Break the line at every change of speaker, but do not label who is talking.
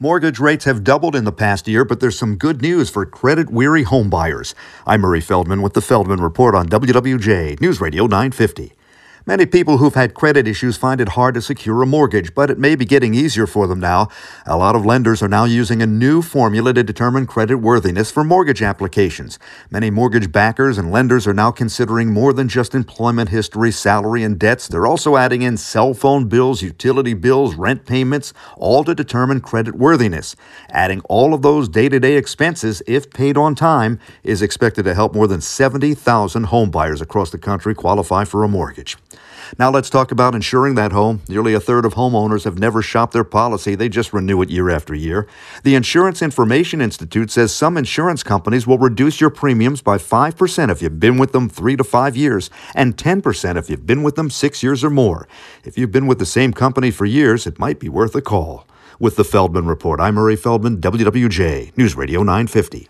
Mortgage rates have doubled in the past year, but there's some good news for credit weary homebuyers. I'm Murray Feldman with the Feldman Report on WWJ News Radio 950. Many people who've had credit issues find it hard to secure a mortgage, but it may be getting easier for them now. A lot of lenders are now using a new formula to determine credit worthiness for mortgage applications. Many mortgage backers and lenders are now considering more than just employment history, salary, and debts. They're also adding in cell phone bills, utility bills, rent payments, all to determine credit worthiness. Adding all of those day to day expenses, if paid on time, is expected to help more than 70,000 homebuyers across the country qualify for a mortgage. Now let's talk about insuring that home. Nearly a third of homeowners have never shopped their policy, they just renew it year after year. The Insurance Information Institute says some insurance companies will reduce your premiums by 5% if you've been with them three to five years, and 10% if you've been with them six years or more. If you've been with the same company for years, it might be worth a call. With the Feldman Report, I'm Murray Feldman, WWJ, News Radio 950.